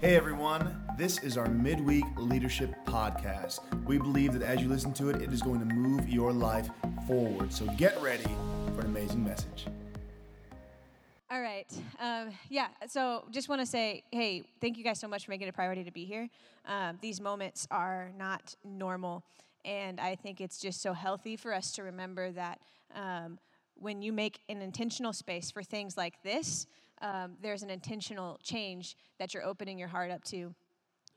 Hey everyone, this is our midweek leadership podcast. We believe that as you listen to it, it is going to move your life forward. So get ready for an amazing message. All right. Um, yeah. So just want to say, hey, thank you guys so much for making it a priority to be here. Um, these moments are not normal. And I think it's just so healthy for us to remember that um, when you make an intentional space for things like this, um, there's an intentional change that you're opening your heart up to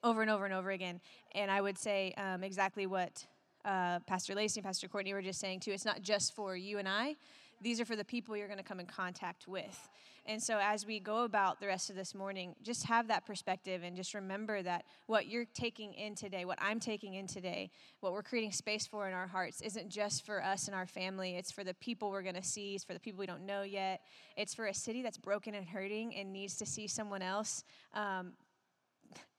over and over and over again. And I would say um, exactly what uh, Pastor Lacey and Pastor Courtney were just saying too. It's not just for you and I. These are for the people you're going to come in contact with. And so, as we go about the rest of this morning, just have that perspective and just remember that what you're taking in today, what I'm taking in today, what we're creating space for in our hearts isn't just for us and our family. It's for the people we're going to see, it's for the people we don't know yet. It's for a city that's broken and hurting and needs to see someone else. Um,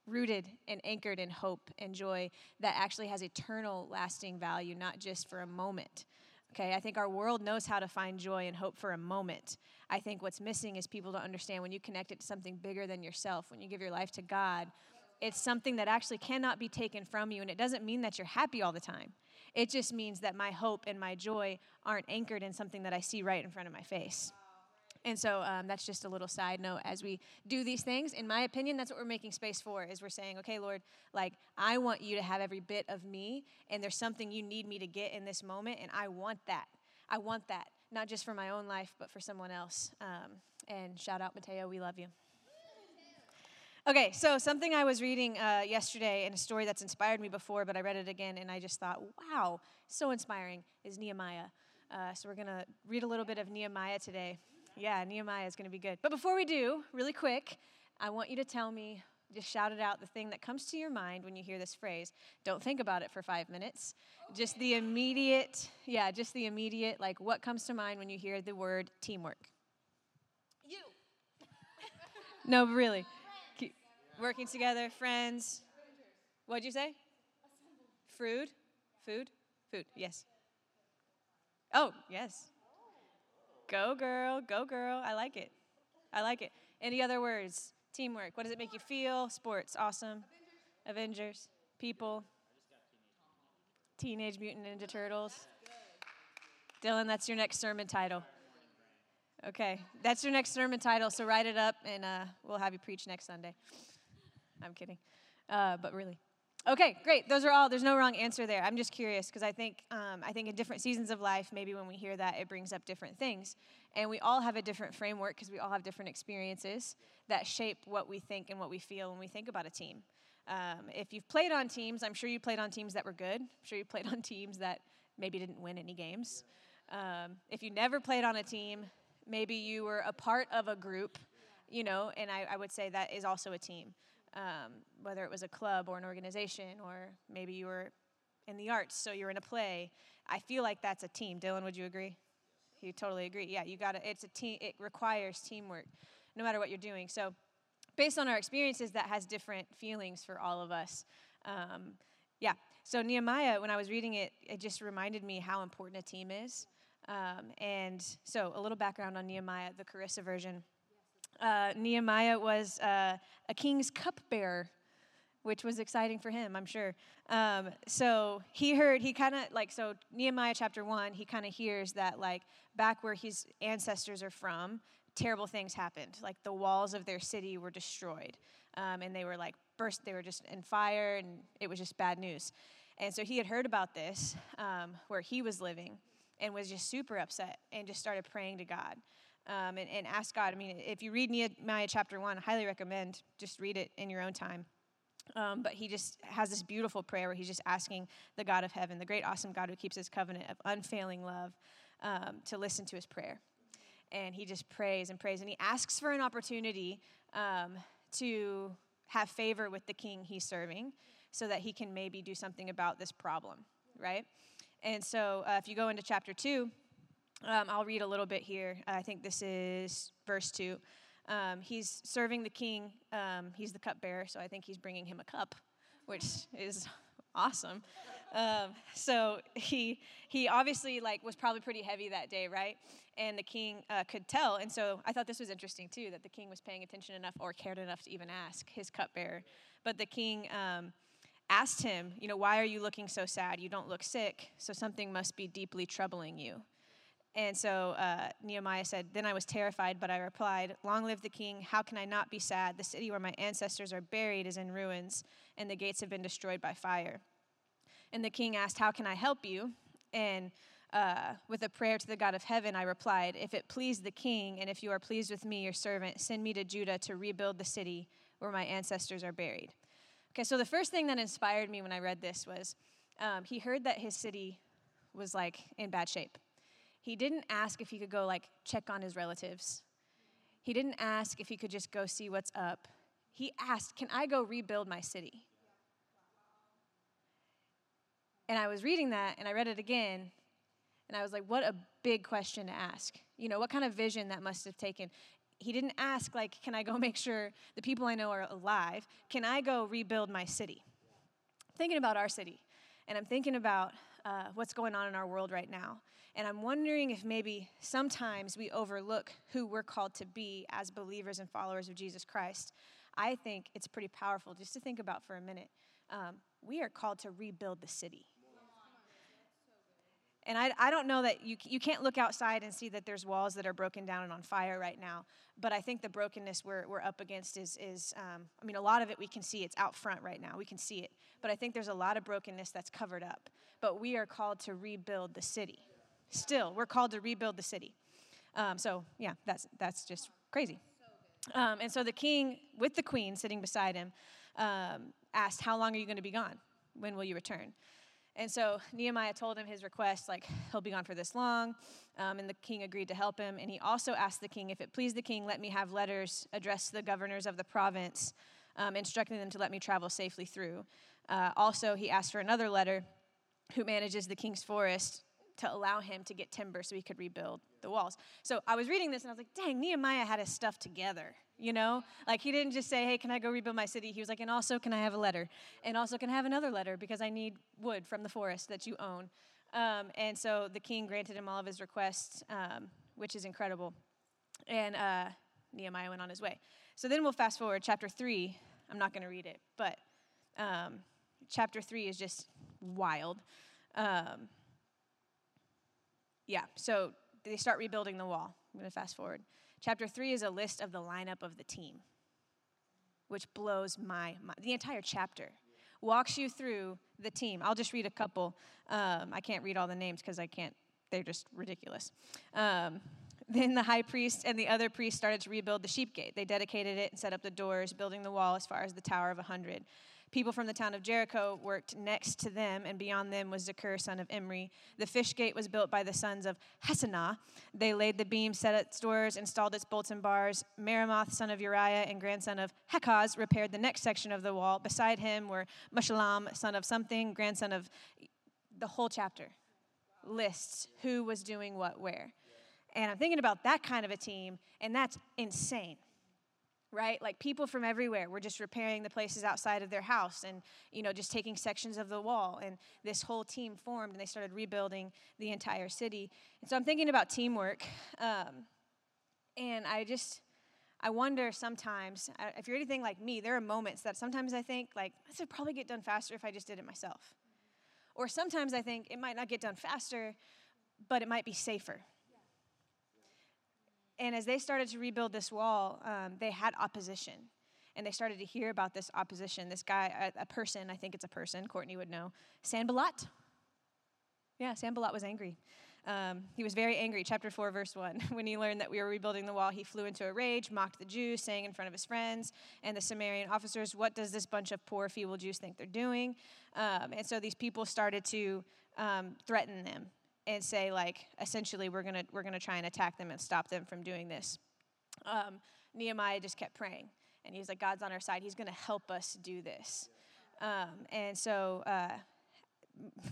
rooted and anchored in hope and joy that actually has eternal lasting value, not just for a moment. Okay, I think our world knows how to find joy and hope for a moment. I think what's missing is people to understand when you connect it to something bigger than yourself, when you give your life to God, it's something that actually cannot be taken from you. And it doesn't mean that you're happy all the time. It just means that my hope and my joy aren't anchored in something that I see right in front of my face. And so um, that's just a little side note as we do these things. In my opinion, that's what we're making space for. Is we're saying, okay, Lord, like I want you to have every bit of me, and there's something you need me to get in this moment, and I want that. I want that, not just for my own life, but for someone else. Um, and shout out, Mateo, we love you. Okay, so something I was reading uh, yesterday in a story that's inspired me before, but I read it again and I just thought, wow, so inspiring, is Nehemiah. Uh, so we're going to read a little bit of Nehemiah today. Yeah, Nehemiah is going to be good. But before we do, really quick, I want you to tell me, just shout it out, the thing that comes to your mind when you hear this phrase. Don't think about it for five minutes. Just the immediate, yeah, just the immediate, like what comes to mind when you hear the word teamwork? You. no, really. Keep working together, friends. What'd you say? Food? Food? Food, yes. Oh, yes. Go, girl. Go, girl. I like it. I like it. Any other words? Teamwork. What does it make you feel? Sports. Awesome. Avengers. People. Teenage Mutant Ninja Turtles. Dylan, that's your next sermon title. Okay, that's your next sermon title. So write it up, and uh, we'll have you preach next Sunday. I'm kidding, uh, but really. Okay, great. Those are all. There's no wrong answer there. I'm just curious because I think um, I think in different seasons of life, maybe when we hear that, it brings up different things, and we all have a different framework because we all have different experiences that shape what we think and what we feel when we think about a team. Um, if you've played on teams, I'm sure you played on teams that were good. I'm sure you played on teams that maybe didn't win any games. Um, if you never played on a team, maybe you were a part of a group, you know, and I, I would say that is also a team um, whether it was a club or an organization, or maybe you were in the arts, so you're in a play. I feel like that's a team. Dylan, would you agree? You totally agree. Yeah, you got to. It's a team. It requires teamwork, no matter what you're doing. So, based on our experiences, that has different feelings for all of us. Um, yeah. So Nehemiah, when I was reading it, it just reminded me how important a team is. Um, and so, a little background on Nehemiah, the Carissa version uh, Nehemiah was uh, a king's cupbearer, which was exciting for him, I'm sure. Um, so he heard, he kind of like, so Nehemiah chapter one, he kind of hears that, like, back where his ancestors are from, terrible things happened. Like, the walls of their city were destroyed. Um, and they were like burst, they were just in fire, and it was just bad news. And so he had heard about this um, where he was living and was just super upset and just started praying to God um, and, and ask God. I mean, if you read Nehemiah chapter 1, I highly recommend just read it in your own time. Um, but he just has this beautiful prayer where he's just asking the God of heaven, the great, awesome God who keeps his covenant of unfailing love, um, to listen to his prayer. And he just prays and prays. And he asks for an opportunity um, to have favor with the king he's serving so that he can maybe do something about this problem, right? And so uh, if you go into chapter 2, um, I'll read a little bit here. I think this is verse 2. Um, he's serving the king. Um, he's the cupbearer, so I think he's bringing him a cup, which is awesome. Um, so he he obviously like was probably pretty heavy that day, right? And the king uh, could tell. And so I thought this was interesting too that the king was paying attention enough or cared enough to even ask his cupbearer. But the king um, asked him, you know, why are you looking so sad? You don't look sick, so something must be deeply troubling you. And so uh, Nehemiah said, Then I was terrified, but I replied, Long live the king. How can I not be sad? The city where my ancestors are buried is in ruins, and the gates have been destroyed by fire. And the king asked, How can I help you? And uh, with a prayer to the God of heaven, I replied, If it please the king, and if you are pleased with me, your servant, send me to Judah to rebuild the city where my ancestors are buried. Okay, so the first thing that inspired me when I read this was um, he heard that his city was like in bad shape. He didn't ask if he could go like check on his relatives. He didn't ask if he could just go see what's up. He asked, Can I go rebuild my city? And I was reading that and I read it again and I was like, What a big question to ask. You know, what kind of vision that must have taken. He didn't ask, like, Can I go make sure the people I know are alive? Can I go rebuild my city? thinking about our city and I'm thinking about uh, what's going on in our world right now. And I'm wondering if maybe sometimes we overlook who we're called to be as believers and followers of Jesus Christ. I think it's pretty powerful just to think about for a minute. Um, we are called to rebuild the city. And I, I don't know that you, you can't look outside and see that there's walls that are broken down and on fire right now. But I think the brokenness we're, we're up against is, is um, I mean, a lot of it we can see. It's out front right now. We can see it. But I think there's a lot of brokenness that's covered up. But we are called to rebuild the city. Still, we're called to rebuild the city. Um, so, yeah, that's, that's just crazy. Um, and so the king, with the queen sitting beside him, um, asked, How long are you going to be gone? When will you return? And so Nehemiah told him his request, like, he'll be gone for this long. Um, and the king agreed to help him. And he also asked the king, if it please the king, let me have letters addressed to the governors of the province, um, instructing them to let me travel safely through. Uh, also, he asked for another letter who manages the king's forest to allow him to get timber so he could rebuild the walls. So I was reading this and I was like, dang, Nehemiah had his stuff together, you know? Like he didn't just say, hey, can I go rebuild my city? He was like, and also, can I have a letter? And also, can I have another letter because I need wood from the forest that you own? Um, and so the king granted him all of his requests, um, which is incredible. And uh, Nehemiah went on his way. So then we'll fast forward, chapter 3. I'm not going to read it, but um, chapter 3 is just wild. Um, yeah, so they start rebuilding the wall. I'm going to fast forward. Chapter three is a list of the lineup of the team, which blows my mind. The entire chapter walks you through the team. I'll just read a couple. Um, I can't read all the names because I can't, they're just ridiculous. Um, then the high priest and the other priests started to rebuild the sheep gate. They dedicated it and set up the doors, building the wall as far as the Tower of a Hundred. People from the town of Jericho worked next to them, and beyond them was Zaccur, son of Imri. The fish gate was built by the sons of Hassenaah. They laid the beam, set its doors, installed its bolts and bars. Meremoth, son of Uriah and grandson of Hakkoz, repaired the next section of the wall. Beside him were Meshullam, son of something, grandson of the whole chapter lists who was doing what where. And I'm thinking about that kind of a team, and that's insane right? Like people from everywhere were just repairing the places outside of their house and, you know, just taking sections of the wall. And this whole team formed and they started rebuilding the entire city. And so I'm thinking about teamwork. Um, and I just, I wonder sometimes, if you're anything like me, there are moments that sometimes I think, like, this would probably get done faster if I just did it myself. Or sometimes I think it might not get done faster, but it might be safer and as they started to rebuild this wall, um, they had opposition. And they started to hear about this opposition. This guy, a, a person, I think it's a person, Courtney would know, Sanballat. Yeah, Sanballat was angry. Um, he was very angry. Chapter 4, verse 1. When he learned that we were rebuilding the wall, he flew into a rage, mocked the Jews, saying in front of his friends and the Samaritan officers, What does this bunch of poor, feeble Jews think they're doing? Um, and so these people started to um, threaten them and say like essentially we're gonna we're gonna try and attack them and stop them from doing this. Um, nehemiah just kept praying and he's like god's on our side. He's gonna help us do this. Um, and so uh,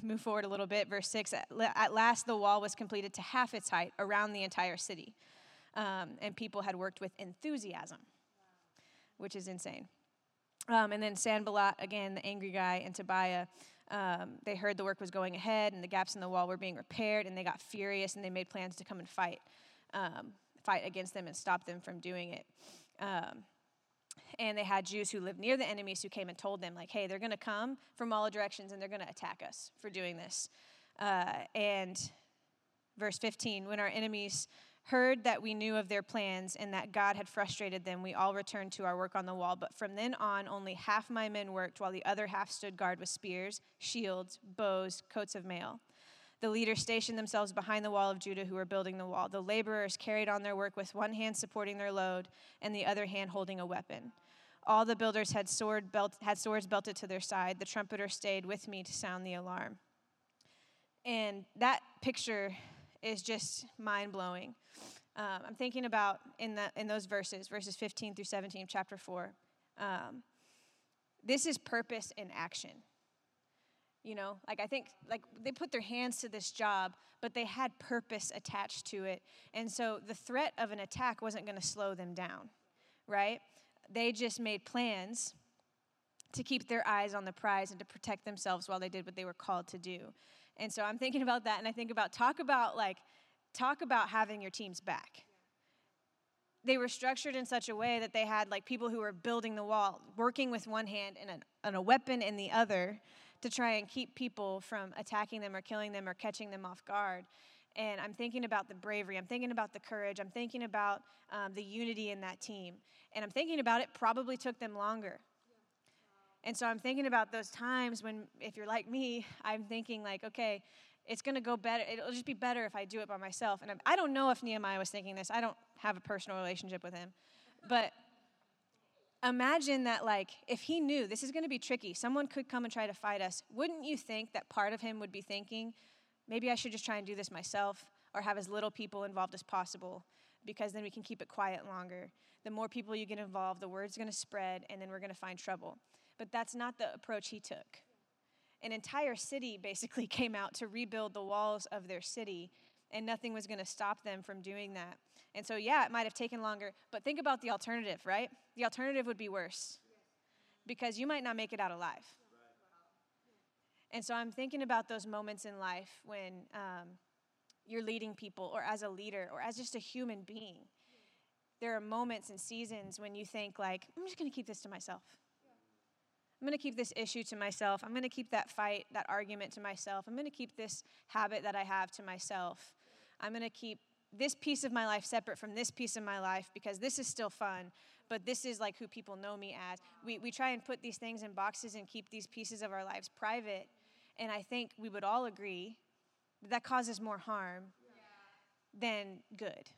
move forward a little bit. Verse 6 at last the wall was completed to half its height around the entire city um, and people had worked with enthusiasm which is insane. Um, and then sanballat again the angry guy and tobiah um, they heard the work was going ahead and the gaps in the wall were being repaired, and they got furious and they made plans to come and fight, um, fight against them and stop them from doing it. Um, and they had Jews who lived near the enemies who came and told them, like, hey, they're going to come from all directions and they're going to attack us for doing this. Uh, and verse 15, when our enemies heard that we knew of their plans and that God had frustrated them, we all returned to our work on the wall. But from then on, only half my men worked, while the other half stood guard with spears, shields, bows, coats of mail. The leaders stationed themselves behind the wall of Judah who were building the wall. The laborers carried on their work with one hand supporting their load and the other hand holding a weapon. All the builders had, sword belt, had swords belted to their side. The trumpeter stayed with me to sound the alarm. And that picture is just mind blowing. Um, I'm thinking about in, the, in those verses, verses 15 through 17 chapter 4. Um, this is purpose in action. You know, like I think like they put their hands to this job, but they had purpose attached to it. And so the threat of an attack wasn't going to slow them down, right? They just made plans to keep their eyes on the prize and to protect themselves while they did what they were called to do. And so I'm thinking about that and I think about talk about like talk about having your teams back. They were structured in such a way that they had like people who were building the wall, working with one hand and, an, and a weapon in the other to try and keep people from attacking them or killing them or catching them off guard. And I'm thinking about the bravery, I'm thinking about the courage, I'm thinking about um, the unity in that team. And I'm thinking about it probably took them longer. And so I'm thinking about those times when, if you're like me, I'm thinking, like, okay, it's going to go better. It'll just be better if I do it by myself. And I don't know if Nehemiah was thinking this. I don't have a personal relationship with him. But imagine that, like, if he knew this is going to be tricky, someone could come and try to fight us, wouldn't you think that part of him would be thinking, maybe I should just try and do this myself or have as little people involved as possible because then we can keep it quiet longer. The more people you get involved, the word's to spread and then we're to find trouble. But that's not the approach he took an entire city basically came out to rebuild the walls of their city, and nothing was going to stop them from doing that. And so, yeah, it might have taken longer, but think about the alternative, right? The alternative would be worse because you might not make it out alive. And so, I'm thinking about those moments in life when um, you're leading people, or as a leader, or as just a human being. There are moments and seasons when you think, like, I'm just going to keep this to myself. I'm going to keep this issue to myself. I'm going to keep that fight, that argument to myself. I'm going to keep this habit that I have to myself. I'm going to keep this piece of my life separate from this piece of my life because this is still fun, but this is like who people know me as. We, we try and put these things in boxes and keep these pieces of our lives private. And I think we would all agree that, that causes more harm than good.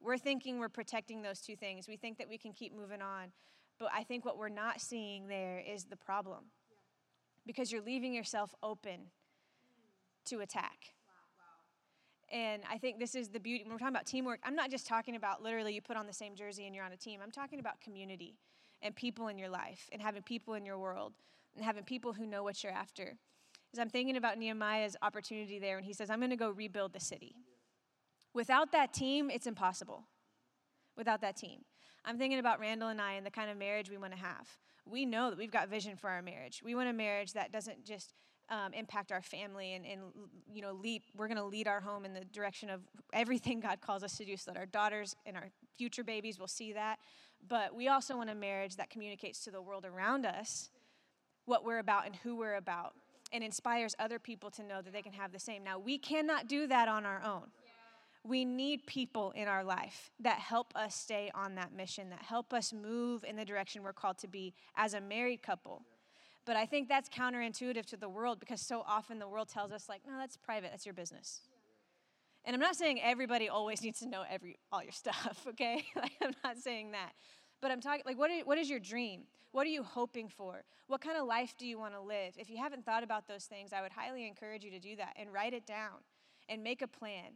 We're thinking we're protecting those two things. We think that we can keep moving on. But I think what we're not seeing there is the problem because you're leaving yourself open to attack. And I think this is the beauty. When we're talking about teamwork, I'm not just talking about literally you put on the same jersey and you're on a team. I'm talking about community and people in your life and having people in your world and having people who know what you're after. As I'm thinking about Nehemiah's opportunity there, and he says, I'm going to go rebuild the city. Without that team, it's impossible. Without that team. I'm thinking about Randall and I and the kind of marriage we want to have. We know that we've got vision for our marriage. We want a marriage that doesn't just um, impact our family and, and you know lead we're going to lead our home in the direction of everything god calls us to do so that our daughters and our future babies will see that but we also want a marriage that communicates to the world around us what we're about and who we're about and inspires other people to know that they can have the same now we cannot do that on our own we need people in our life that help us stay on that mission, that help us move in the direction we're called to be as a married couple. But I think that's counterintuitive to the world because so often the world tells us, like, no, that's private, that's your business. And I'm not saying everybody always needs to know every all your stuff, okay? like I'm not saying that. But I'm talking like what is, what is your dream? What are you hoping for? What kind of life do you want to live? If you haven't thought about those things, I would highly encourage you to do that and write it down and make a plan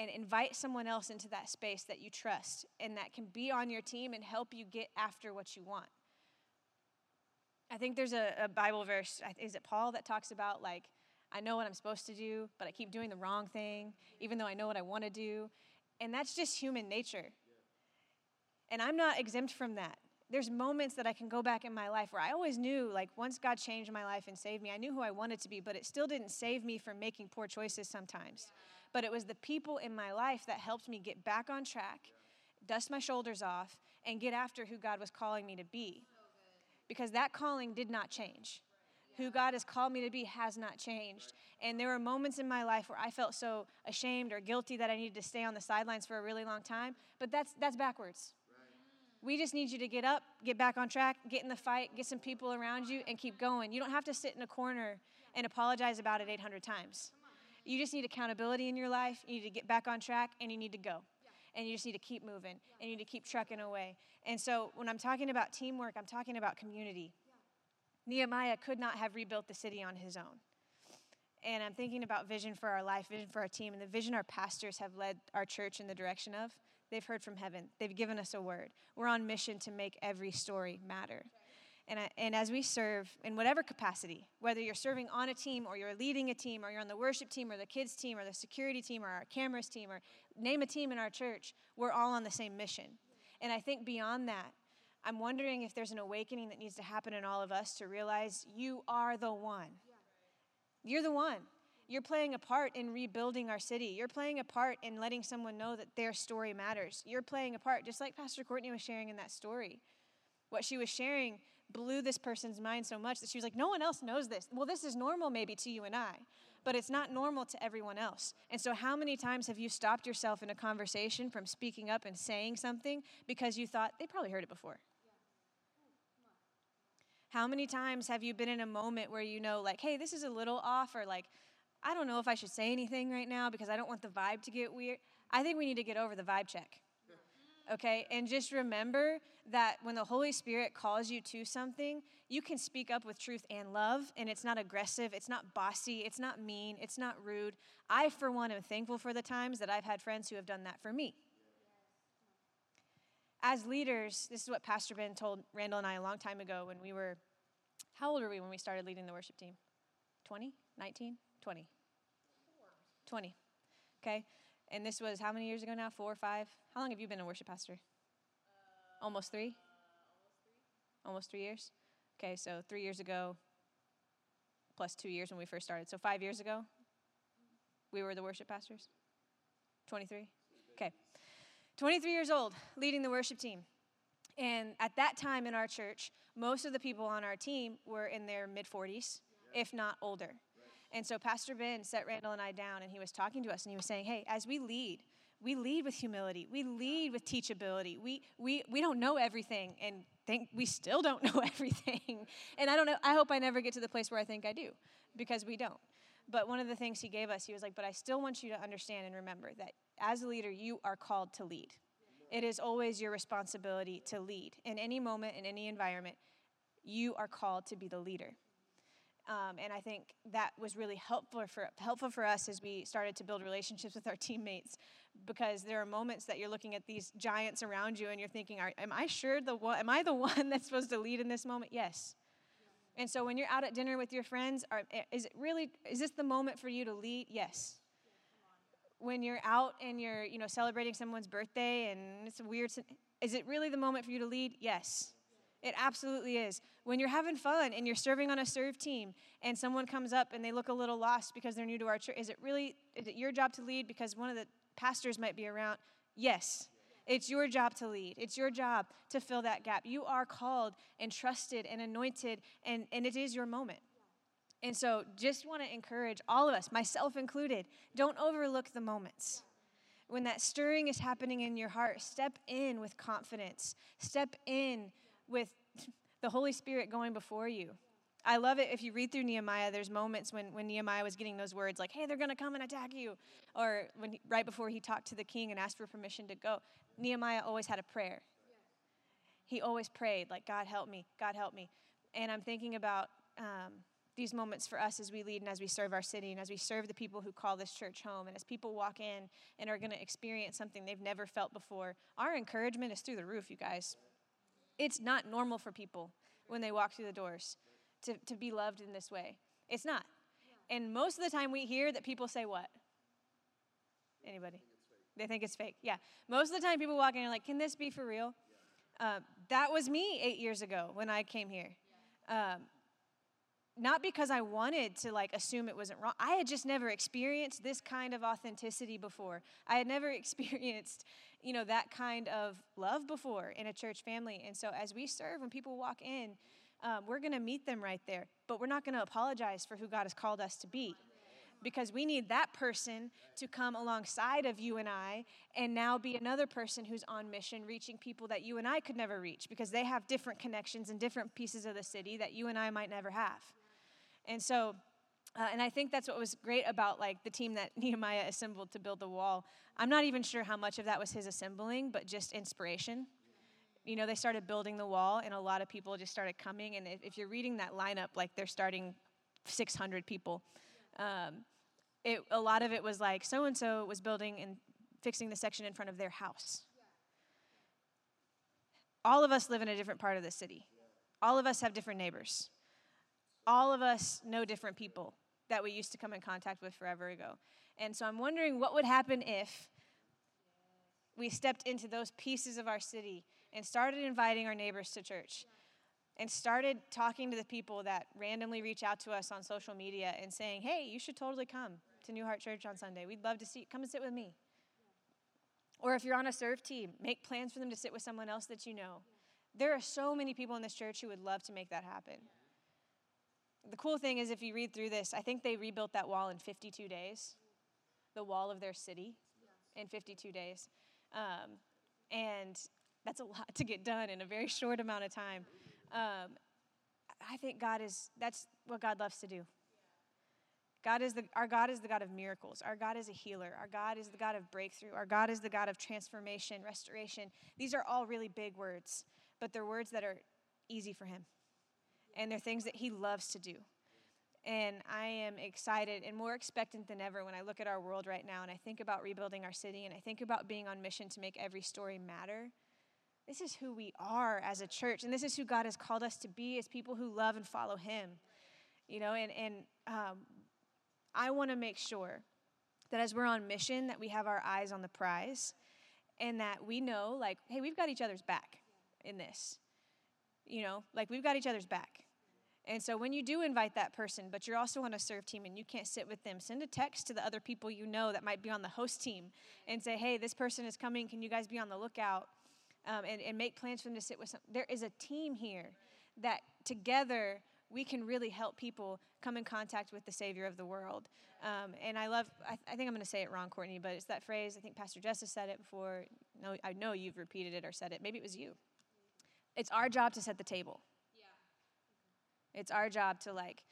and invite someone else into that space that you trust and that can be on your team and help you get after what you want. I think there's a, a, Bible verse, is it Paul, that talks about like, I know what I'm supposed to do, but I keep doing the wrong thing, even though I know what I want to do. And that's just human nature. And I'm not exempt from that. There's moments that I can go back in my life where I always knew, like, once God changed my life and saved me, I knew who I wanted to be, but it still didn't save me from making poor choices sometimes. But it was the people in my life that helped me get back on track, dust my shoulders off, and get after who God was calling me to be. Because that calling did not change. Who God has called me to be has not changed. And there were moments in my life where I felt so ashamed or guilty that I needed to stay on the sidelines for a really long time, but that's that's backwards. We just need you to get up, get back on track, get in the fight, get some people around you, and keep going. You don't have to sit in a corner and apologize about it 800 times. You just need accountability in your life. You need to get back on track, and you need to go. And you just need to keep moving, and you need to keep trucking away. And so, when I'm talking about teamwork, I'm talking about community. Nehemiah could not have rebuilt the city on his own. And I'm thinking about vision for our life, vision for our team, and the vision our pastors have led our church in the direction of. They've heard from heaven. They've given us a word. We're on mission to make every story matter. And, I, and as we serve in whatever capacity, whether you're serving on a team or you're leading a team or you're on the worship team or the kids team or the security team or our cameras team or name a team in our church, we're all on the same mission. And I think beyond that, I'm wondering if there's an awakening that needs to happen in all of us to realize you are the one. You're the one. You're playing a part in rebuilding our city. You're playing a part in letting someone know that their story matters. You're playing a part, just like Pastor Courtney was sharing in that story. What she was sharing blew this person's mind so much that she was like, No one else knows this. Well, this is normal maybe to you and I, but it's not normal to everyone else. And so, how many times have you stopped yourself in a conversation from speaking up and saying something because you thought they probably heard it before? How many times have you been in a moment where you know, like, hey, this is a little off, or like, I don't know if I should say anything right now because I don't want the vibe to get weird. I think we need to get over the vibe check. Okay? And just remember that when the Holy Spirit calls you to something, you can speak up with truth and love, and it's not aggressive, it's not bossy, it's not mean, it's not rude. I, for one, am thankful for the times that I've had friends who have done that for me. As leaders, this is what Pastor Ben told Randall and I a long time ago when we were, how old were we when we started leading the worship team? 20? 19? 20. 20. Okay? And this was how many years ago now? Four or five? How long have you been a worship pastor? Uh, almost three? Uh, almost three years? Okay, so three years ago, plus two years when we first started. So five years ago, we were the worship pastors? 23? Okay. 23 years old, leading the worship team. And at that time in our church, most of the people on our team were in their mid 40s, if not older. And so Pastor Ben set Randall and I down and he was talking to us and he was saying, Hey, as we lead, we lead with humility. We lead with teachability. We, we, we don't know everything and think we still don't know everything. And I don't know, I hope I never get to the place where I think I do because we don't. But one of the things he gave us, he was like, But I still want you to understand and remember that as a leader, you are called to lead. It is always your responsibility to lead. In any moment, in any environment, you are called to be the leader. Um, and I think that was really helpful for helpful for us as we started to build relationships with our teammates, because there are moments that you're looking at these giants around you and you're thinking, "Am I sure the one? Am I the one that's supposed to lead in this moment?" Yes. And so when you're out at dinner with your friends, are, is it really is this the moment for you to lead? Yes. When you're out and you're you know celebrating someone's birthday and it's a weird, is it really the moment for you to lead? Yes. It absolutely is. When you're having fun and you're serving on a serve team and someone comes up and they look a little lost because they're new to our church, is it really is it your job to lead because one of the pastors might be around? Yes. It's your job to lead. It's your job to fill that gap. You are called and trusted and anointed, and, and it is your moment. And so, just want to encourage all of us, myself included, don't overlook the moments. When that stirring is happening in your heart, step in with confidence. Step in with the Holy Spirit going before you. I love it if you read through Nehemiah, there's moments when, when Nehemiah was getting those words like, hey, they're going to come and attack you. Or when he, right before he talked to the king and asked for permission to go, Nehemiah always had a prayer. He always prayed, like, God help me, God help me. And I'm thinking about um, these moments for us as we lead and as we serve our city and as we serve the people who call this church home and as people walk in and are going to experience something they've never felt before. Our encouragement is through the roof, you guys. It's not normal for people when they walk through the doors to, to be loved in this way. It's not. And most of the time we hear that people say what? Anybody? They think it's fake. Yeah. Most of the time people walk in and are like, can this be for real? Uh, that was me eight years ago when I came here. Um, not because I wanted to like assume it wasn't wrong. I had just never experienced this kind of authenticity before. I had never experienced, you know, that kind of love before in a church family. And so as we serve, when people walk in, um, we're going to meet them right there. But we're not going to apologize for who God has called us to be because we need that person to come alongside of you and I and now be another person who's on mission reaching people that you and I could never reach because they have different connections in different pieces of the city that you and I might never have. And so, uh, and I think that's what was great about like the team that Nehemiah assembled to build the wall. I'm not even sure how much of that was his assembling, but just inspiration. You know, they started building the wall, and a lot of people just started coming. And if, if you're reading that lineup, like they're starting 600 people. Um, it, a lot of it was like so and so was building and fixing the section in front of their house. All of us live in a different part of the city. All of us have different neighbors all of us know different people that we used to come in contact with forever ago. And so I'm wondering what would happen if we stepped into those pieces of our city and started inviting our neighbors to church and started talking to the people that randomly reach out to us on social media and saying, hey, you should totally come to New Heart Church on Sunday. We'd love to see you. Come and sit with me. Or if you're on a serve team, make plans for them to sit with someone else that you know. There are so many people in this church who would love to make that happen the cool thing is, if you read through this, I think they rebuilt that wall in 52 days, the wall of their city in 52 days. Um, and that's a lot to get done in a very short amount of time. Um, I think God is, that's what God loves to do. God is the, our God is the God of miracles. Our God is a healer. Our God is the God of breakthrough. Our God is the God of transformation, restoration. These are all really big words, but they're words that are easy for Him and they're things that He loves to do. And I am excited and more expectant than ever when I look at our world right now and I think about rebuilding our city and I think about being on mission to make every story matter. This is who we are as a church, and this is who God has called us to be as people who love and follow Him. You know, and, and um, I want to make sure that as we're on mission, that we have our eyes on the prize and that we know, like, hey, we've got each other's back in this you know, like we've got each other's back. And so when you do invite that person, but you're also on a serve team and you can't sit with them, send a text to the other people you know that might be on the host team and say, hey, this person is coming. Can you guys be on the lookout? Um, and, and make plans for them to sit with some. There is a team here that together we can really help people come in contact with the Savior of the world. Um, and I love, I, I think I'm going to say it wrong, Courtney, but it's that phrase. I think Pastor Justice said it before. No, I know you've repeated it or said it. Maybe it was you. It's our job to set the table. It's our job to like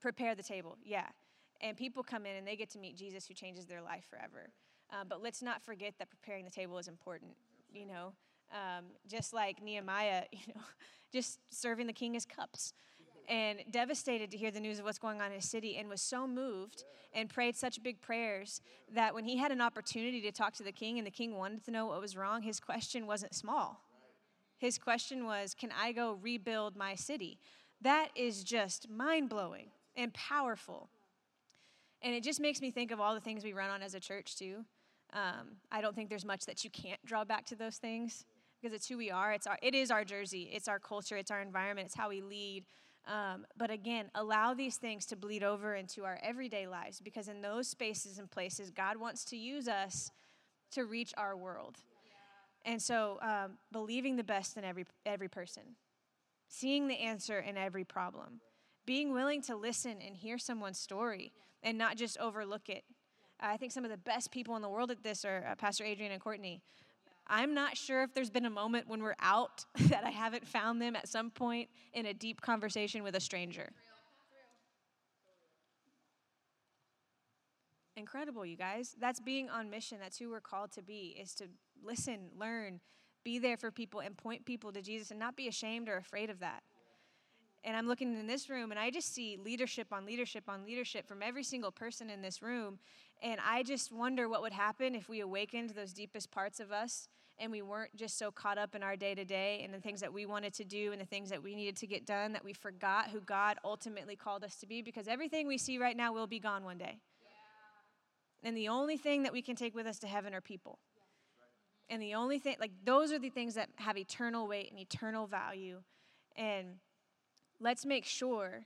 prepare the table. Yeah. And people come in and they get to meet Jesus who changes their life forever. Um, but let's not forget that preparing the table is important, you know. Um, just like Nehemiah, you know, just serving the king as cups. And devastated to hear the news of what's going on in his city, and was so moved and prayed such big prayers that when he had an opportunity to talk to the king and the king wanted to know what was wrong, his question wasn't small. His question was, Can I go rebuild my city? That is just mind blowing and powerful. And it just makes me think of all the things we run on as a church, too. Um, I don't think there's much that you can't draw back to those things because it's who we are. It's our, it is our jersey, it's our culture, it's our environment, it's how we lead. Um, but again, allow these things to bleed over into our everyday lives because in those spaces and places, God wants to use us to reach our world. And so, um, believing the best in every, every person, seeing the answer in every problem, being willing to listen and hear someone's story and not just overlook it. I think some of the best people in the world at this are uh, Pastor Adrian and Courtney. I'm not sure if there's been a moment when we're out that I haven't found them at some point in a deep conversation with a stranger. Incredible, you guys. That's being on mission. That's who we're called to be, is to listen, learn, be there for people, and point people to Jesus and not be ashamed or afraid of that. And I'm looking in this room and I just see leadership on leadership on leadership from every single person in this room. And I just wonder what would happen if we awakened those deepest parts of us and we weren't just so caught up in our day to day and the things that we wanted to do and the things that we needed to get done that we forgot who God ultimately called us to be because everything we see right now will be gone one day. Yeah. And the only thing that we can take with us to heaven are people. And the only thing, like, those are the things that have eternal weight and eternal value. And let's make sure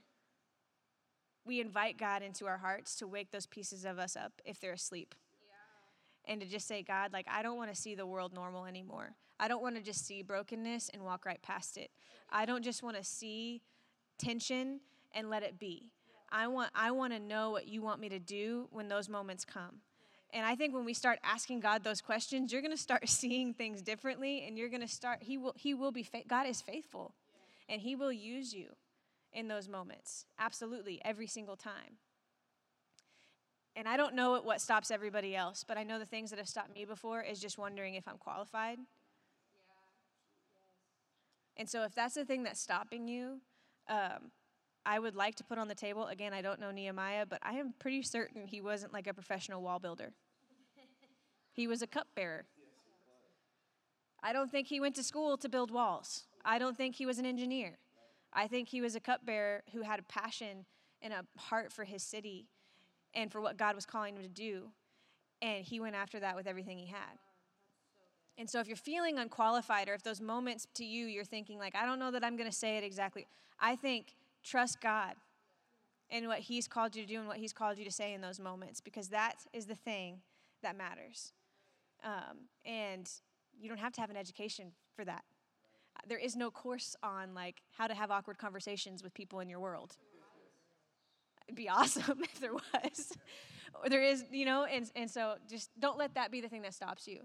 we invite God into our hearts to wake those pieces of us up if they're asleep. Yeah. And to just say, God, like, I don't want to see the world normal anymore. I don't want to just see brokenness and walk right past it. I don't just want to see tension and let it be. I want I want to know what you want me to do when those moments come. And I think when we start asking God those questions, you're going to start seeing things differently and you're going to start he will he will be God is faithful. And he will use you in those moments. Absolutely, every single time. And I don't know what stops everybody else, but I know the things that have stopped me before is just wondering if I'm qualified. And so, if that's the thing that's stopping you, um, I would like to put on the table again, I don't know Nehemiah, but I am pretty certain he wasn't like a professional wall builder. he was a cupbearer. I don't think he went to school to build walls. I don't think he was an engineer. I think he was a cupbearer who had a passion and a heart for his city and for what God was calling him to do. And he went after that with everything he had. And so if you're feeling unqualified or if those moments to you you're thinking like I don't know that I'm going to say it exactly, I think trust God in what he's called you to do and what he's called you to say in those moments because that is the thing that matters. Um, and you don't have to have an education for that. There is no course on like how to have awkward conversations with people in your world. It'd be awesome if there was. or there is, you know, and, and so just don't let that be the thing that stops you.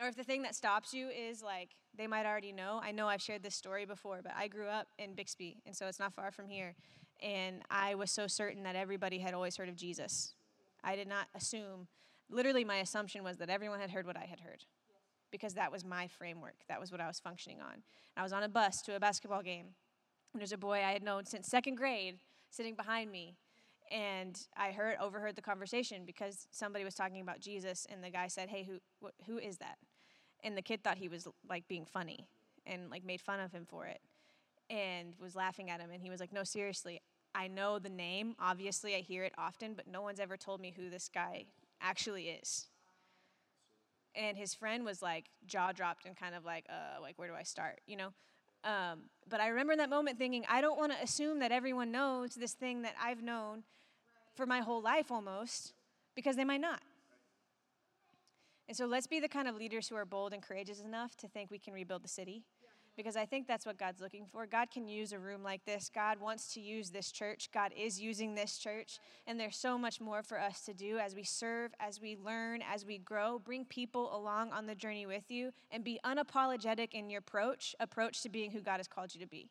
Or if the thing that stops you is like, they might already know. I know I've shared this story before, but I grew up in Bixby, and so it's not far from here. And I was so certain that everybody had always heard of Jesus. I did not assume, literally, my assumption was that everyone had heard what I had heard because that was my framework. That was what I was functioning on. and I was on a bus to a basketball game, and there's a boy I had known since second grade sitting behind me and I heard overheard the conversation because somebody was talking about Jesus, and the guy said, "Hey, who wh- who is that?" And the kid thought he was like being funny and like made fun of him for it, and was laughing at him. And he was like, "No, seriously, I know the name. Obviously, I hear it often, but no one's ever told me who this guy actually is." And his friend was like jaw dropped and kind of like, "Uh, like where do I start?" You know. Um, but I remember in that moment thinking, I don't want to assume that everyone knows this thing that I've known for my whole life almost, because they might not. And so let's be the kind of leaders who are bold and courageous enough to think we can rebuild the city. Because I think that's what God's looking for. God can use a room like this. God wants to use this church. God is using this church. And there's so much more for us to do as we serve, as we learn, as we grow. Bring people along on the journey with you and be unapologetic in your approach, approach to being who God has called you to be.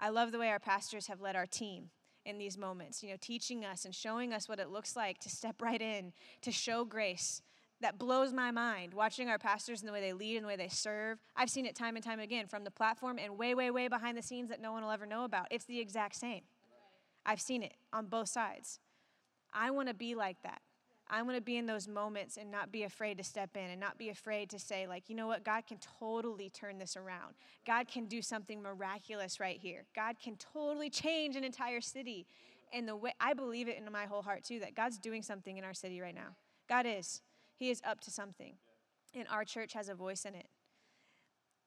I love the way our pastors have led our team in these moments, you know, teaching us and showing us what it looks like to step right in, to show grace. That blows my mind watching our pastors and the way they lead and the way they serve. I've seen it time and time again from the platform and way, way, way behind the scenes that no one will ever know about. It's the exact same. I've seen it on both sides. I want to be like that. I want to be in those moments and not be afraid to step in and not be afraid to say, like, you know what, God can totally turn this around. God can do something miraculous right here. God can totally change an entire city. And the way I believe it in my whole heart too, that God's doing something in our city right now. God is. He is up to something. And our church has a voice in it.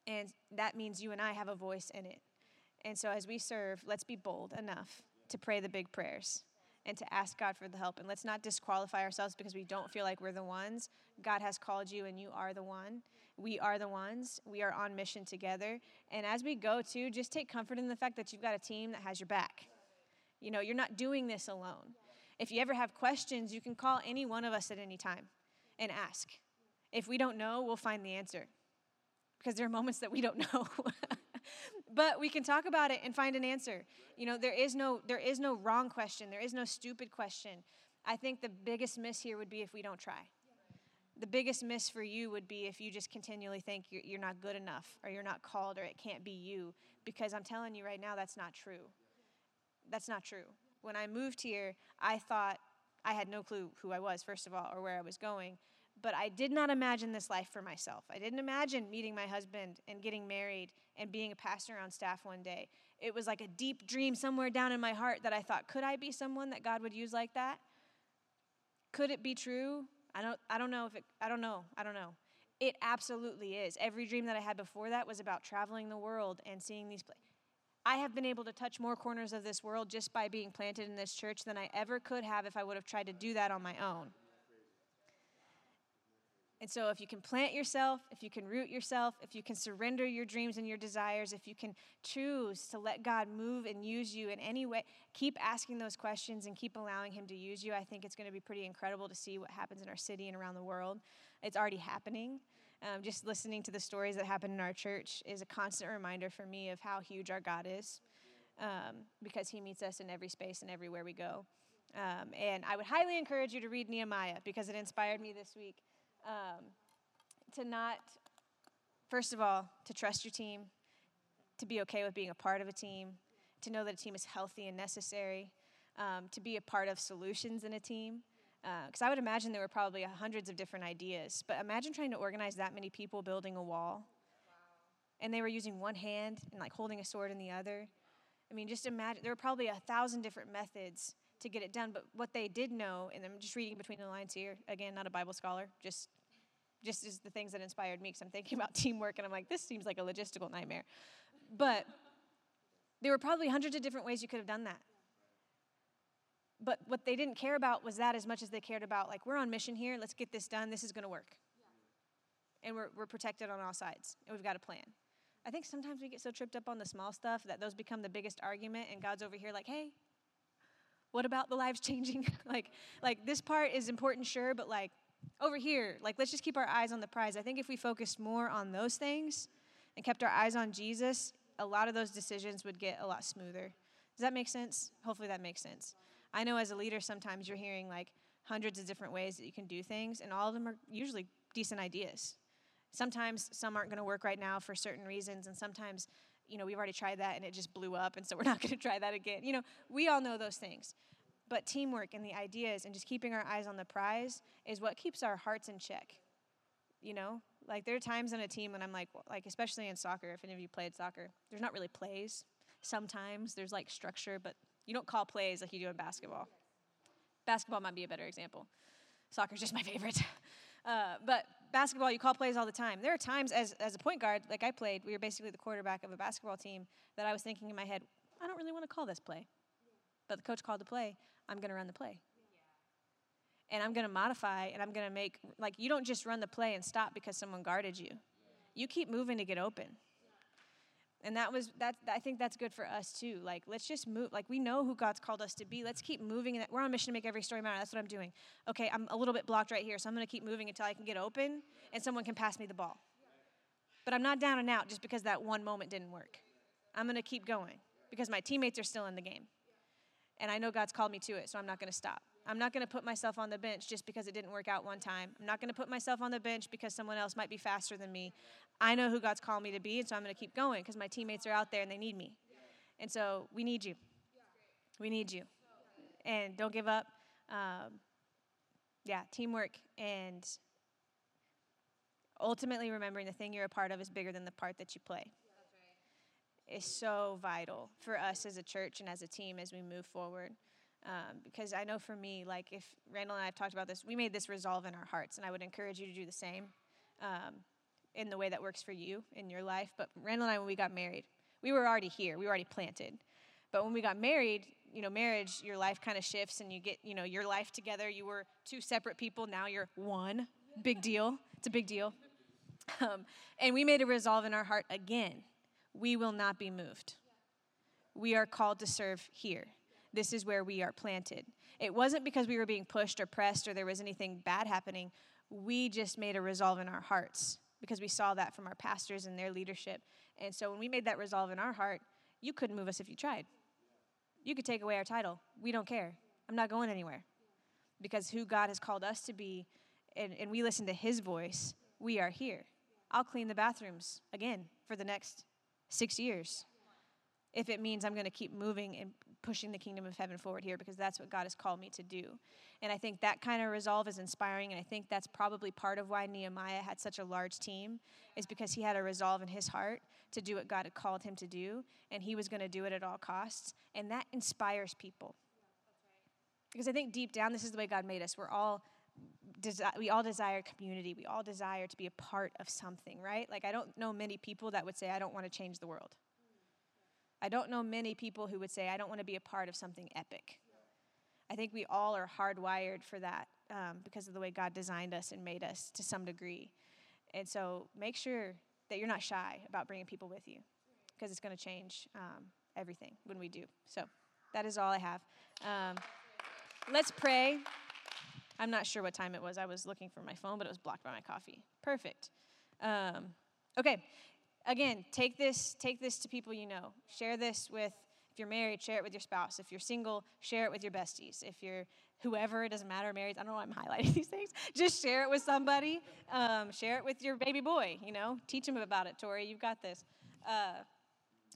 And that means you and I have a voice in it. And so as we serve, let's be bold enough to pray the big prayers and to ask God for the help. And let's not disqualify ourselves because we don't feel like we're the ones. God has called you and you are the one. We are the ones. We are on mission together. And as we go to, just take comfort in the fact that you've got a team that has your back. You know, you're not doing this alone. If you ever have questions, you can call any one of us at any time and ask. If we don't know, we'll find the answer. Because there are moments that we don't know. But we can talk about it and find an answer. You know, there is no there is no wrong question. There is no stupid question. I think the biggest miss here would be if we don't try. The biggest miss for you would be if you just continually think you're, you're not good enough or you're not called or it can't be you. Because I'm telling you right now, that's not true. That's not true. When I moved here, I thought I had no clue who I was, first of all, or where I was going but I did not imagine this life for myself. I didn't imagine meeting my husband and getting married and being a pastor on staff one day. It was like a deep dream somewhere down in my heart that I thought, could I be someone that God would use like that? Could it be true? I don't, I don't know if it, I don't know, I don't know. It absolutely is. Every dream that I had before that was about traveling the world and seeing these places. I have been able to touch more corners of this world just by being planted in this church than I ever could have if I would have tried to do that on my own. And so, if you can plant yourself, if you can root yourself, if you can surrender your dreams and your desires, if you can choose to let God move and use you in any way, keep asking those questions and keep allowing Him to use you. I think it's going to be pretty incredible to see what happens in our city and around the world. It's already happening. Um, just listening to the stories that happen in our church is a constant reminder for me of how huge our God is um, because He meets us in every space and everywhere we go. Um, and I would highly encourage you to read Nehemiah because it inspired me this week um, to not, first of all, to trust your team, to be okay with being a part of a team, to know that a team is healthy and necessary, um, to be a part of solutions in a team. Because uh, I would imagine there were probably hundreds of different ideas, but imagine trying to organize that many people building a wall. And they were using one hand and like holding a sword in the other. I mean, just imagine there were probably a thousand different methods to get it done. But what they did know, and I'm just reading between the lines here, again, not a Bible scholar, just just is the things that inspired me because I'm thinking about teamwork and I'm like, this seems like a logistical nightmare. But there were probably hundreds of different ways you could have done that. But what they didn't care about was that as much as they cared about, like, we're on mission here, let's get this done, this is gonna work. And we're, we're protected on all sides, and we've got a plan. I think sometimes we get so tripped up on the small stuff that those become the biggest argument, and God's over here like, hey, what about the lives changing? like, like this part is important, sure, but like over here, like let's just keep our eyes on the prize. I think if we focused more on those things and kept our eyes on Jesus, a lot of those decisions would get a lot smoother. Does that make sense? Hopefully that makes sense. I know as a leader, sometimes you're hearing like hundreds of different ways that you can do things, and all of them are usually decent ideas. Sometimes some aren't going to work right now for certain reasons, and sometimes, you know, we've already tried that and it just blew up, and so we're not going to try that again. You know, we all know those things. But teamwork and the ideas and just keeping our eyes on the prize is what keeps our hearts in check. You know, like there are times on a team when I'm like, like especially in soccer, if any of you played soccer, there's not really plays. Sometimes there's like structure, but you don't call plays like you do in basketball. Basketball might be a better example. Soccer's just my favorite. Uh, but basketball, you call plays all the time. There are times as, as a point guard, like I played, we were basically the quarterback of a basketball team, that I was thinking in my head, I don't really want to call this play. But the coach called the play. I'm going to run the play. And I'm going to modify and I'm going to make, like, you don't just run the play and stop because someone guarded you. You keep moving to get open. And that was that. I think that's good for us too. Like, let's just move. Like, we know who God's called us to be. Let's keep moving. We're on a mission to make every story matter. That's what I'm doing. Okay, I'm a little bit blocked right here, so I'm going to keep moving until I can get open and someone can pass me the ball. But I'm not down and out just because that one moment didn't work. I'm going to keep going because my teammates are still in the game and I know God's called me to it, so I'm not going to stop. I'm not going to put myself on the bench just because it didn't work out one time. I'm not going to put myself on the bench because someone else might be faster than me. I know who God's called me to be, and so I'm going to keep going because my teammates are out there and they need me. And so we need you. We need you. And don't give up. Um, yeah, teamwork and ultimately remembering the thing you're a part of is bigger than the part that you play is so vital for us as a church and as a team as we move forward. Um, because I know for me, like if Randall and I have talked about this, we made this resolve in our hearts, and I would encourage you to do the same um, in the way that works for you in your life. But Randall and I, when we got married, we were already here, we were already planted. But when we got married, you know, marriage, your life kind of shifts, and you get, you know, your life together. You were two separate people, now you're one. Big deal. It's a big deal. Um, and we made a resolve in our heart again we will not be moved. We are called to serve here. This is where we are planted. It wasn't because we were being pushed or pressed or there was anything bad happening. We just made a resolve in our hearts because we saw that from our pastors and their leadership. And so when we made that resolve in our heart, you couldn't move us if you tried. You could take away our title. We don't care. I'm not going anywhere. Because who God has called us to be, and, and we listen to His voice, we are here. I'll clean the bathrooms again for the next six years if it means I'm going to keep moving and pushing the kingdom of heaven forward here because that's what God has called me to do. And I think that kind of resolve is inspiring. And I think that's probably part of why Nehemiah had such a large team, is because he had a resolve in his heart to do what God had called him to do. And he was going to do it at all costs. And that inspires people. Because I think deep down, this is the way God made us. We're all desi- we all desire community. We all desire to be a part of something, right? Like, I don't know many people that would say, I don't want to change the world. I don't know many people who would say, I don't want to be a part of something epic. I think we all are hardwired for that um, because of the way God designed us and made us to some degree. And so make sure that you're not shy about bringing people with you because it's going to change um, everything when we do. So that is all I have. Um, let's pray. I'm not sure what time it was. I was looking for my phone, but it was blocked by my coffee. Perfect. Um, okay. Again, take this take this to people you know. Share this with if you're married, share it with your spouse. If you're single, share it with your besties. If you're whoever, it doesn't matter, married. I don't know why I'm highlighting these things. Just share it with somebody. Um, share it with your baby boy. You know, teach him about it, Tori. You've got this. Uh,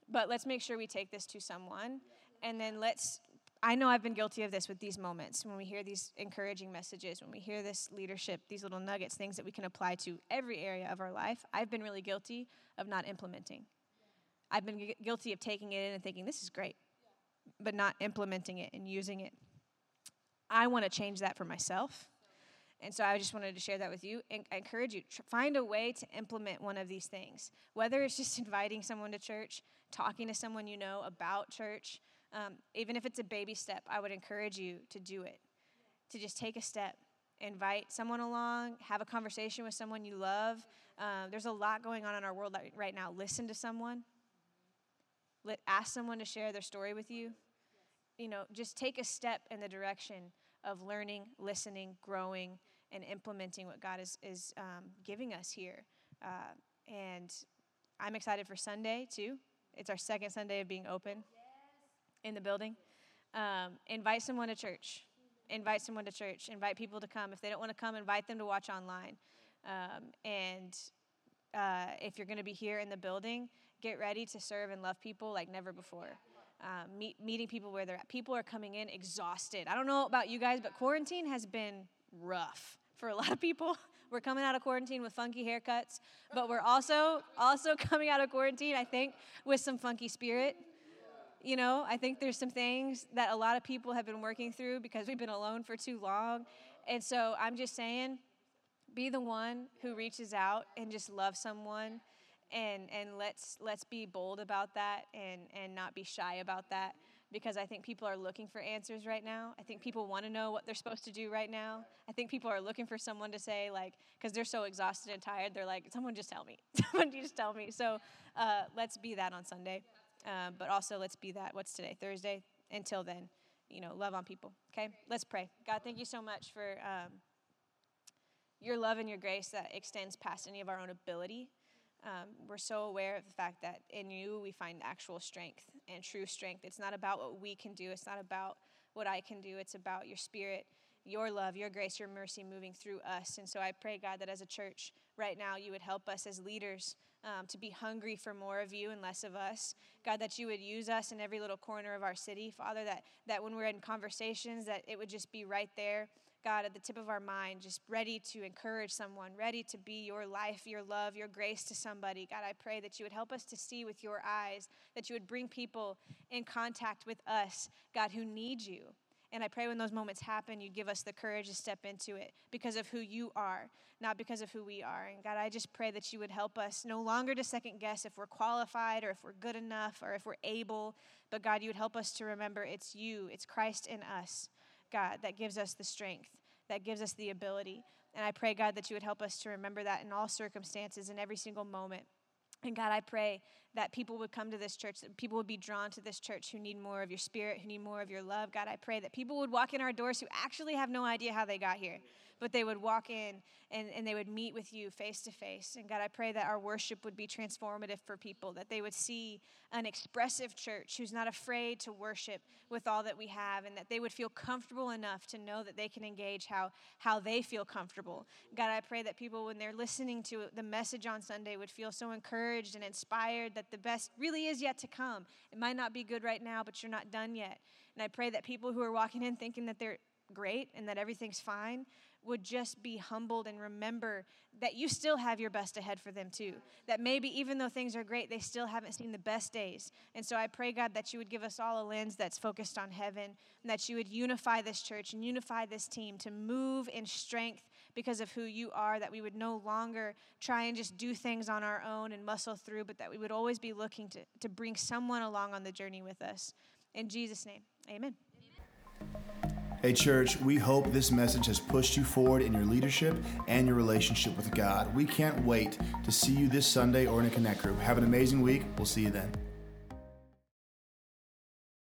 but let's make sure we take this to someone, and then let's I know I've been guilty of this with these moments when we hear these encouraging messages, when we hear this leadership, these little nuggets, things that we can apply to every area of our life. I've been really guilty of not implementing. I've been gu- guilty of taking it in and thinking, this is great, but not implementing it and using it. I want to change that for myself. And so I just wanted to share that with you. And I encourage you, tr- find a way to implement one of these things. Whether it's just inviting someone to church, talking to someone you know about church, um, even if it's a baby step, I would encourage you to do it. To just take a step, invite someone along, have a conversation with someone you love. Um, there's a lot going on in our world right now. Listen to someone. Let, ask someone to share their story with you. You know, just take a step in the direction of learning, listening, growing, and implementing what God is, is um, giving us here. Uh, and I'm excited for Sunday too. It's our second Sunday of being open in the building. Um, invite someone to church. Invite someone to church. Invite people to come. If they don't want to come, invite them to watch online. Um, and uh, if you're going to be here in the building, get ready to serve and love people like never before. Um, meet, meeting people where they're at. People are coming in exhausted. I don't know about you guys, but quarantine has been rough for a lot of people. We're coming out of quarantine with funky haircuts, but we're also also coming out of quarantine, I think, with some funky spirit. You know, I think there's some things that a lot of people have been working through because we've been alone for too long. And so I'm just saying, be the one who reaches out and just love someone and and let's let's be bold about that and and not be shy about that because I think people are looking for answers right now. I think people want to know what they're supposed to do right now. I think people are looking for someone to say like because they're so exhausted and tired. They're like, someone just tell me. someone just tell me. So uh, let's be that on Sunday, um, but also let's be that. What's today? Thursday. Until then, you know, love on people. Okay, let's pray. God, thank you so much for. Um, your love and your grace that extends past any of our own ability. Um, we're so aware of the fact that in you we find actual strength and true strength. It's not about what we can do, it's not about what I can do, it's about your spirit, your love, your grace, your mercy moving through us. And so I pray, God, that as a church right now, you would help us as leaders um, to be hungry for more of you and less of us. God, that you would use us in every little corner of our city. Father, that, that when we're in conversations, that it would just be right there God, at the tip of our mind, just ready to encourage someone, ready to be your life, your love, your grace to somebody. God, I pray that you would help us to see with your eyes, that you would bring people in contact with us, God, who need you. And I pray when those moments happen, you give us the courage to step into it because of who you are, not because of who we are. And God, I just pray that you would help us no longer to second guess if we're qualified or if we're good enough or if we're able, but God, you would help us to remember it's you, it's Christ in us. God, that gives us the strength, that gives us the ability. And I pray, God, that you would help us to remember that in all circumstances, in every single moment. And God, I pray that people would come to this church, that people would be drawn to this church who need more of your spirit, who need more of your love. God, I pray that people would walk in our doors who actually have no idea how they got here but they would walk in and, and they would meet with you face to face. And God, I pray that our worship would be transformative for people, that they would see an expressive church who's not afraid to worship with all that we have, and that they would feel comfortable enough to know that they can engage how, how they feel comfortable. God, I pray that people, when they're listening to the message on Sunday, would feel so encouraged and inspired that the best really is yet to come. It might not be good right now, but you're not done yet. And I pray that people who are walking in thinking that they're great and that everything's fine would just be humbled and remember that you still have your best ahead for them too. That maybe even though things are great, they still haven't seen the best days. And so I pray, God, that you would give us all a lens that's focused on heaven, and that you would unify this church and unify this team to move in strength because of who you are, that we would no longer try and just do things on our own and muscle through, but that we would always be looking to, to bring someone along on the journey with us. In Jesus' name, amen. Hey, church, we hope this message has pushed you forward in your leadership and your relationship with God. We can't wait to see you this Sunday or in a Connect group. Have an amazing week. We'll see you then.